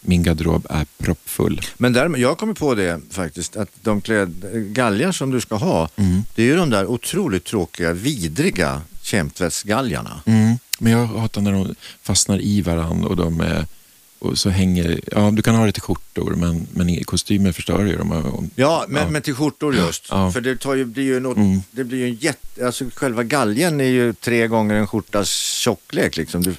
min garderob är proppfull. Men där, jag kommer på det faktiskt, att de kläd, galgar som du ska ha, det är ju de där otroligt tråkiga, vidriga kemtvättsgalgarna. Mm. Men jag hatar när de fastnar i varann och de är och så hänger, ja du kan ha det till skjortor men, men kostymer förstör ju de. Om- Ja, men, Ja. men till skjortor just. Ja. För det, tar ju, blir ju en, Mm. det blir ju en jätte, alltså själva galgen är ju tre gånger en skjortas tjocklek liksom. Du,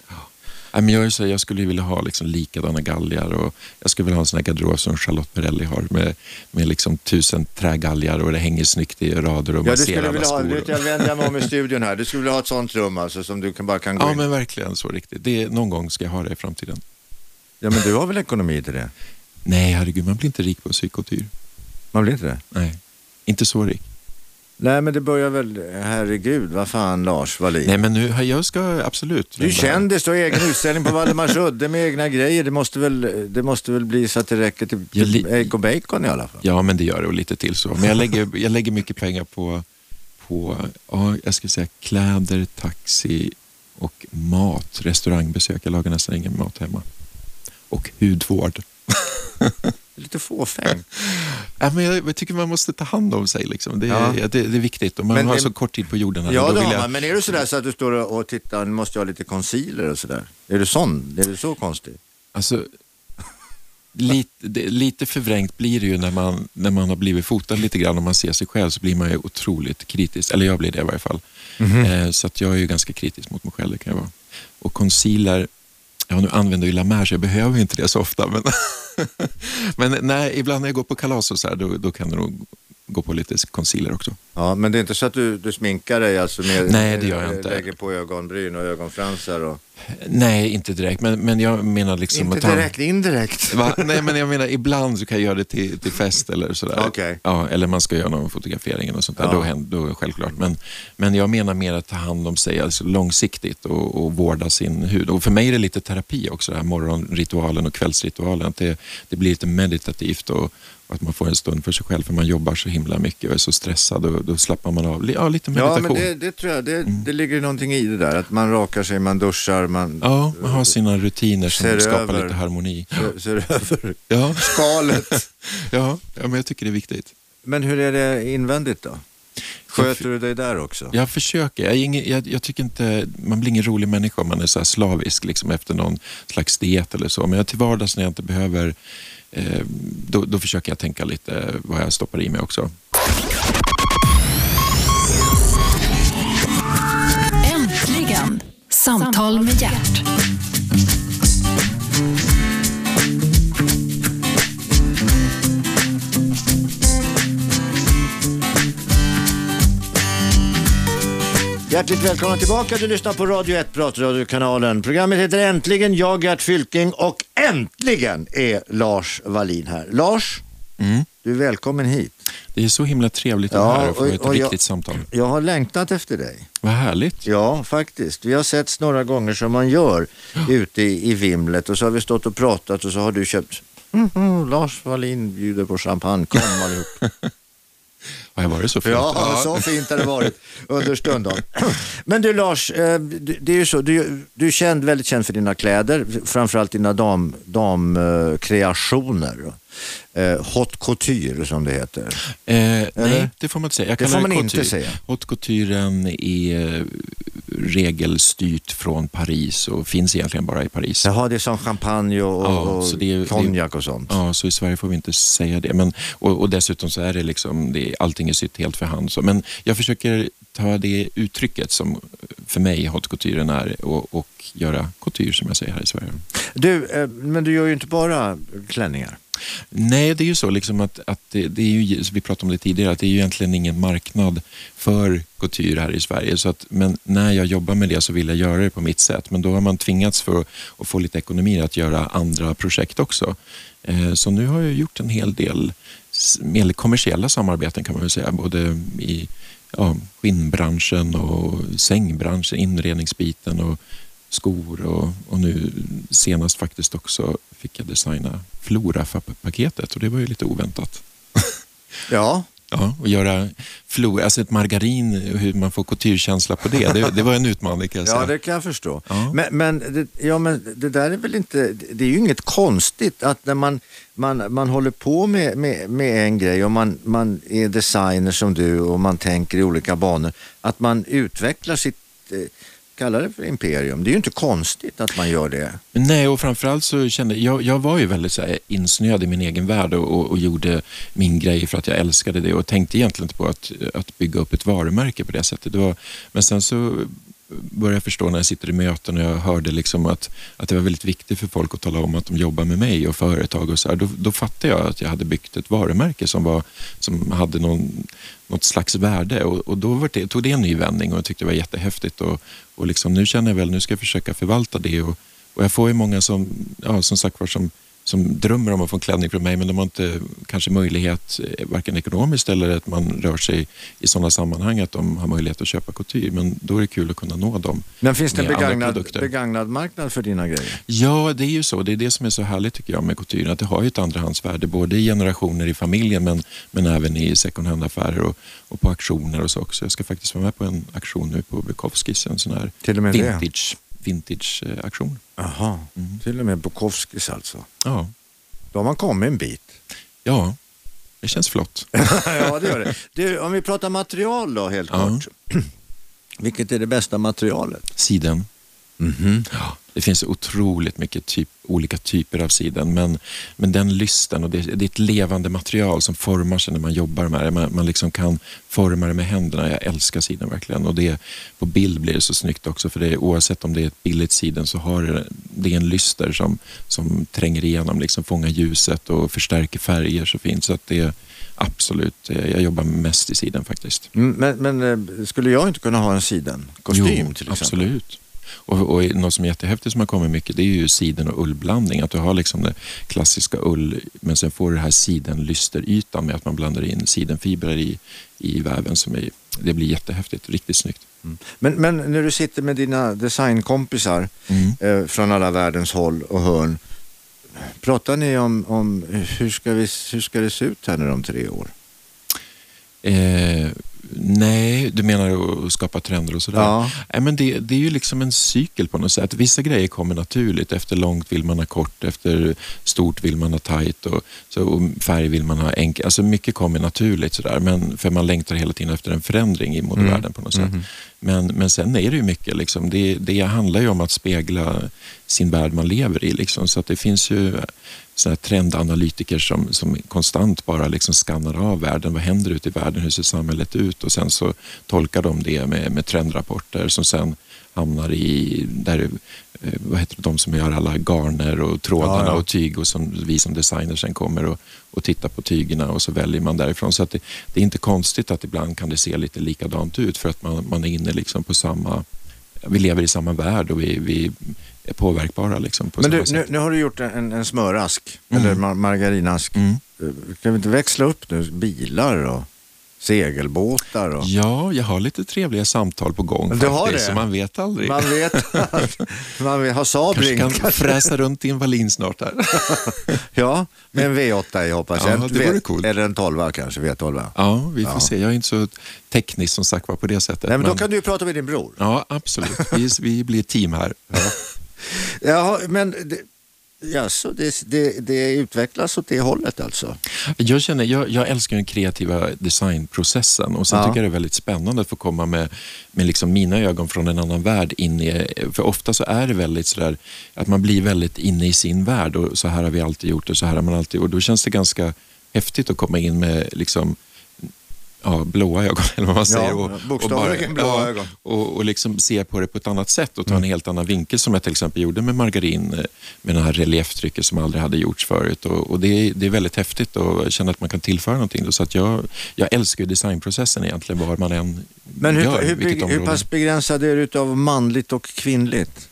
Nej, men jag, så, jag skulle ju vilja ha liksom likadana galgar och jag skulle vilja ha en sån här garderob som Charlotte Perrelli har med, med liksom tusen trägalgar och det hänger snyggt i rader och ja, man ser skulle alla ha, skor. du vet, jag vänder mig om i studion här, du skulle vilja ha ett sånt rum alltså som du kan, bara kan gå Ja, in. men verkligen så riktigt. Det, någon gång ska jag ha det i framtiden. Ja, men du har väl ekonomi till det? Nej, herregud, man blir inte rik på psykotyr. Man blir inte det? Nej, inte så rik. Nej, men det börjar väl, herregud, vad fan Lars Wallin. Nej, men nu, jag ska absolut... Du är kändis, du har egen utställning på Valdemarsudde med egna grejer. Det måste, väl, det måste väl bli så att det räcker till, ägg och bacon i alla fall. Ja, men det gör det och lite till så. Men jag lägger, jag lägger mycket pengar på, på ja, jag ska säga kläder, taxi och mat. Restaurangbesök. Jag lagar nästan ingen mat hemma. Och hudvård. Lite fåfäng. Ja, men jag, jag tycker man måste ta hand om sig. Liksom. Det, Ja. ja. det, det är viktigt och man Men har så kort tid på jorden. här. Ja, det har jag- man. Men är du sådär så att du står och tittar, nu måste jag ha lite concealer och sådär? Är du sån? Är du så konstig? Alltså, lite, det, lite förvrängt blir det ju när man, när man har blivit fotad lite grann och man ser sig själv så blir man ju otroligt kritisk. Eller jag blir det i varje fall. Eh, så att jag är ju ganska kritisk mot mig själv, det kan jag vara. Och concealer, ja nu använder jag La Mer så jag behöver inte det så ofta. Men, men nej, ibland när jag går på kalas och så här, då, då kan det nog gå på lite concealer också. Ja, men det är inte så att du, du sminkar dig alltså med, Nej, det gör jag inte. lägger på ögonbryn och ögonfransar och... Nej, inte direkt, men, men jag menar liksom... inte direkt, indirekt. Va? Nej, men jag menar ibland så kan jag göra det till, till fest eller sådär. Okej. Ja, eller man ska göra någon fotografering och sånt där. Ja. Då, händer, då självklart. Men, men jag menar mer att ta hand om sig alltså långsiktigt och, och vårda sin hud. Och för mig är det lite terapi också, den här morgonritualen och kvällsritualen. Att det, det blir lite meditativt och, och att man får en stund för sig själv. För man jobbar så himla mycket och är så stressad och då slappar man av. Ja, lite Ja, meditation. men det, det tror jag, det, det ligger någonting i det där. Att man rakar sig, man duschar, man Ja, man har sina rutiner som Ser skapar över. lite harmoni. ser, ser över Ja, skalet. ja, ja, men jag tycker det är viktigt. Men hur är det invändigt då? Sköter du dig där också? Jag försöker. Jag, ingen, jag, jag tycker inte, man blir ingen rolig människa om man är så här slavisk liksom, efter någon slags diet eller så. Men jag, till vardags när jag inte behöver, eh, då, då försöker jag tänka lite vad jag stoppar i mig också. Samtal med hjärt. Hjärtligt välkomna tillbaka. Du lyssnar på Radio 1, pratradiokanalen. Programmet heter Äntligen. Jag, Gert Fylking och äntligen är Lars Wallin här. Lars, Mm. Du är välkommen hit. Det är så himla trevligt att Ja, vara här och få ett och jag- riktigt samtal. Jag har längtat efter dig. Vad härligt. Ja, faktiskt. Vi har setts några gånger som man gör ute i, i vimlet och så har vi stått och pratat och så har du köpt Mhm, Lars Wallin bjuder på champagne, kom allihop. Har jag varit så flott? Ja, så fint har det varit under stundom. Men du Lars, eh, det är ju så, du, du är känd, väldigt känd för dina kläder, framförallt dina damkreationer. Dam, kreationer. Eh, hot couture som det heter. Eh, nej, det får man inte säga. Jag Det får man inte couture. säga. Haute couturen är eh, regelstyrt från Paris och finns egentligen bara i Paris. Jaha, det är som champagne och, Ja, och är- konjak och sånt. Ja, så i Sverige får vi inte säga det. Men, och, och dessutom så är det liksom, det, allting är sytt helt för hand. Så, men jag försöker ta det uttrycket som för mig haute couturen är och, och göra couture som jag säger här i Sverige. Du, eh, men du gör ju inte bara klänningar. Nej, det är ju så liksom att, att det, det är ju, vi pratade om det tidigare, att det är ju egentligen ingen marknad för couture här i Sverige. Så att, men när jag jobbar med det så vill jag göra det på mitt sätt. Men då har man tvingats för att få lite ekonomi att göra andra projekt också. Eh, så nu har jag gjort en hel del mer kommersiella samarbeten kan man väl säga. Både i ja, skinnbranschen och sängbranschen, inredningsbiten och skor och, och nu senast faktiskt också fick jag designa Flora-paketet och det var ju lite oväntat. Ja, Ja, och göra flora, alltså ett margarin, hur man får couturekänsla på det, det, det var en utmaning kan jag säga. ja det kan jag förstå. Ja. Men, men, det, ja, men det där är väl inte, det är ju inget konstigt att när man, man, man håller på med, med, med en grej och man, man är designer som du och man tänker i olika banor, att man utvecklar sitt, kalla det för imperium. Det är ju inte konstigt att man gör det. Nej, och framförallt så kände jag, jag var ju väldigt så här, insnöad i min egen värld och, och, och gjorde min grej för att jag älskade det och tänkte egentligen inte på att, att bygga upp ett varumärke på det sättet. Det var, men sen så började jag förstå när jag sitter i möten och jag hörde liksom att, att det var väldigt viktigt för folk att tala om att de jobbar med mig och företag och så här. Då, då fattade jag att jag hade byggt ett varumärke som, var, som hade någon, något slags värde och, och då var det, tog det en ny vändning och jag tyckte det var jättehäftigt och, och liksom, nu känner jag väl, nu ska jag försöka förvalta det och, och jag får ju många som, ja, som sagt var, som, som drömmer om att få en klänning från mig men de har inte kanske möjlighet, eh, varken ekonomiskt eller att man rör sig i sådana sammanhang att de har möjlighet att köpa couture. Men då är det kul att kunna nå dem. Men finns det en begagnad, begagnad marknad för dina grejer? Ja, det är ju så. Det är det som är så härligt tycker jag med couture. Att det har ju ett andrahandsvärde både i generationer i familjen men, men även i second hand-affärer och, och på auktioner och så också. Jag ska faktiskt vara med på en auktion nu på Bukowskis, en sån här med det? Vintage, vintage eh, auktion. Jaha, Mm. till och med Bukowskis alltså. Ja. Då har man kommit en bit. ja, det känns flott. ja, det gör det. Du, om vi pratar material då helt Ja. kort. Vilket är det bästa materialet? Siden. Mhm. Ja, det finns otroligt mycket typ, olika typer av siden men, men den lysten och det, det är ett levande material som formar sig när man jobbar med det. Man, man liksom kan forma det med händerna. Jag älskar siden verkligen och det, på bild blir det så snyggt också för det, oavsett om det är ett billigt siden så har det, det är en lyster som, som tränger igenom, liksom fångar ljuset och förstärker färger så fint. Så att det är absolut, eh, jag jobbar mest i siden faktiskt. Mm, Men, men eh, skulle jag inte kunna ha en siden kostym jo, till exempel? Absolut. Och, och något som är jättehäftigt som har kommit mycket det är ju siden och ullblandning. Att du har liksom det klassiska ull men sen får du det här sidenlysterytan med att man blandar in sidenfibrer i, i väven. Som är, det blir jättehäftigt, riktigt snyggt. Men, men när du sitter med dina designkompisar Mm. eh, från alla världens håll och hörn. Pratar ni om, om hur, ska vi, hur ska det se ut här nu om tre år? Eh, Nej, du menar att skapa trender och sådär? Ja. Nej, men det, det är ju liksom en cykel på något sätt. Vissa grejer kommer naturligt. Efter långt vill man ha kort, efter stort vill man ha tight och, så, och färg vill man ha enkel. Alltså mycket kommer naturligt sådär, men för man längtar hela tiden efter en förändring i modevärlden på något sätt. Men, men sen är det ju mycket, liksom, det, det handlar ju om att spegla sin värld man lever i. Liksom, så att det finns ju såna här trendanalytiker som, som konstant bara liksom skannar av världen. Vad händer ute i världen? Hur ser samhället ut? Och sen så tolkar de det med, med trendrapporter som sen hamnar i där, eh, vad heter det, de som gör alla garner och trådarna Ja, ja. och tyg och som vi som designer sen kommer och, och tittar på tygerna och så väljer man därifrån. Så det, det är inte konstigt att ibland kan det se lite likadant ut för att man, man är inne liksom på samma, vi lever i samma värld och vi, vi är påverkbara liksom på Men du, nu, nu har du gjort en, en smörask, Mm. eller mar margarinask. Mm. Eh, Kan vi inte växla upp nu? Bilar och segelbåtar och... Ja, jag har lite trevliga samtal på gång Du har det? så man vet aldrig. Man vet att man vill ha Saab kanske kan fräsa runt i en Wallin snart här. Ja, med en V8 i hoppas Ja, jag. det vore coolt. Eller en 12 kanske, V12. Ja, vi får Ja. se. Jag är inte så teknisk som sagt var på det sättet. Nej, men då kan du prata med din bror. Ja, absolut. Vi, vi blir team här. Ja, men det, jaså, det, det, det utvecklas åt det hållet alltså? Jag, känner, jag, jag älskar den kreativa designprocessen och sen Ja. tycker jag det är väldigt spännande att få komma med, med liksom mina ögon från en annan värld in i, för ofta så är det väldigt sådär att man blir väldigt inne i sin värld och så här har vi alltid gjort och så här har man alltid och då känns det ganska häftigt att komma in med liksom Ja, blåa ögon eller vad man säger. och, bokstavligen blåa ögon. Och, och liksom se på det på ett annat sätt och ta Mm. en helt annan vinkel som jag till exempel gjorde med margarin eh, med det här relieftrycket som aldrig hade gjorts förut. Och, och det, är, det är väldigt häftigt och känner att man kan tillföra någonting. Då. Så att jag, jag älskar designprocessen egentligen var man än Men hur, gör, hur, hur, område. pass begränsad är du utav manligt och kvinnligt?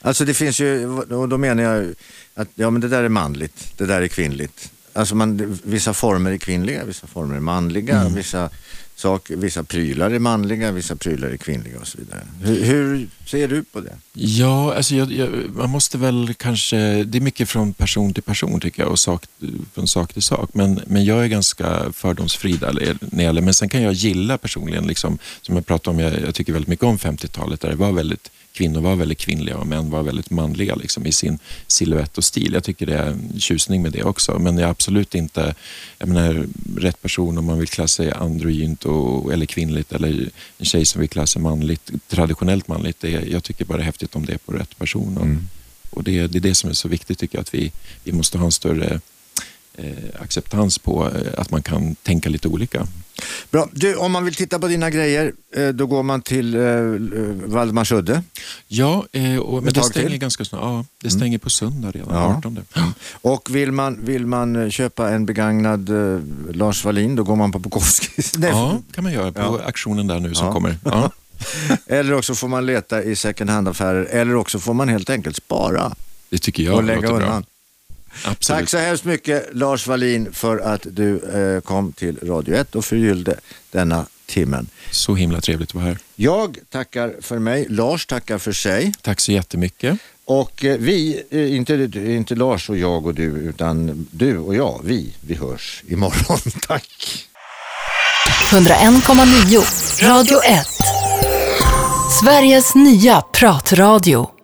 Alltså det finns ju, och då menar jag att ja men det där är manligt, det där är kvinnligt. Alltså man, vissa former är kvinnliga, vissa former är manliga, Mm. vissa, sak, vissa prylar är manliga, vissa prylar är kvinnliga och så vidare. Hur, hur ser du på det? Ja, alltså jag, jag, man måste väl kanske, det är mycket från person till person tycker jag och sak, från sak till sak. Men, men jag är ganska fördomsfri där när gäller, men sen kan jag gilla personligen, liksom, som jag pratade om, jag, jag tycker väldigt mycket om 50-talet där det var väldigt, kvinnor var väldigt kvinnliga och män var väldigt manliga liksom, i sin silhuett och stil. Jag tycker det är en tjusning med det också, men jag är absolut inte, jag menar rätt person om man vill klä sig androgynt och, eller kvinnligt eller en tjej som vill klä sig manligt, traditionellt manligt. Det, jag tycker bara det är häftigt om det är på rätt person. Och, Mm. och det, det är det som är så viktigt tycker jag, att vi, vi måste ha en större eh, acceptans på eh, att man kan tänka lite olika. Bra. Du, om man vill titta på dina grejer, eh, då går man till eh, Valdemarsudde. Ja, eh, och, men det stänger till? Mm. ganska snart. Ja, det stänger på söndag redan, Ja. 18. Och vill man, vill man eh, köpa en begagnad eh, Lars Wallin, då går man på Bukowskis. Ja, kan man göra på Ja. auktionen där nu som Ja. kommer. Ja. Eller också får man leta i second hand-affärer, eller också får man helt enkelt spara Det tycker jag och lägga låter bra. Absolut. Tack så hemskt mycket Lars Wallin för att du eh, kom till Radio 1 och förgyllde denna timmen. Så himla trevligt att vara här. Jag tackar för mig, Lars tackar för sig Tack så jättemycket. och eh, vi, eh, inte, inte Lars och jag och du, utan du och jag, vi, vi hörs imorgon. Tack! 101,9 Radio 1. Sveriges nya pratradio.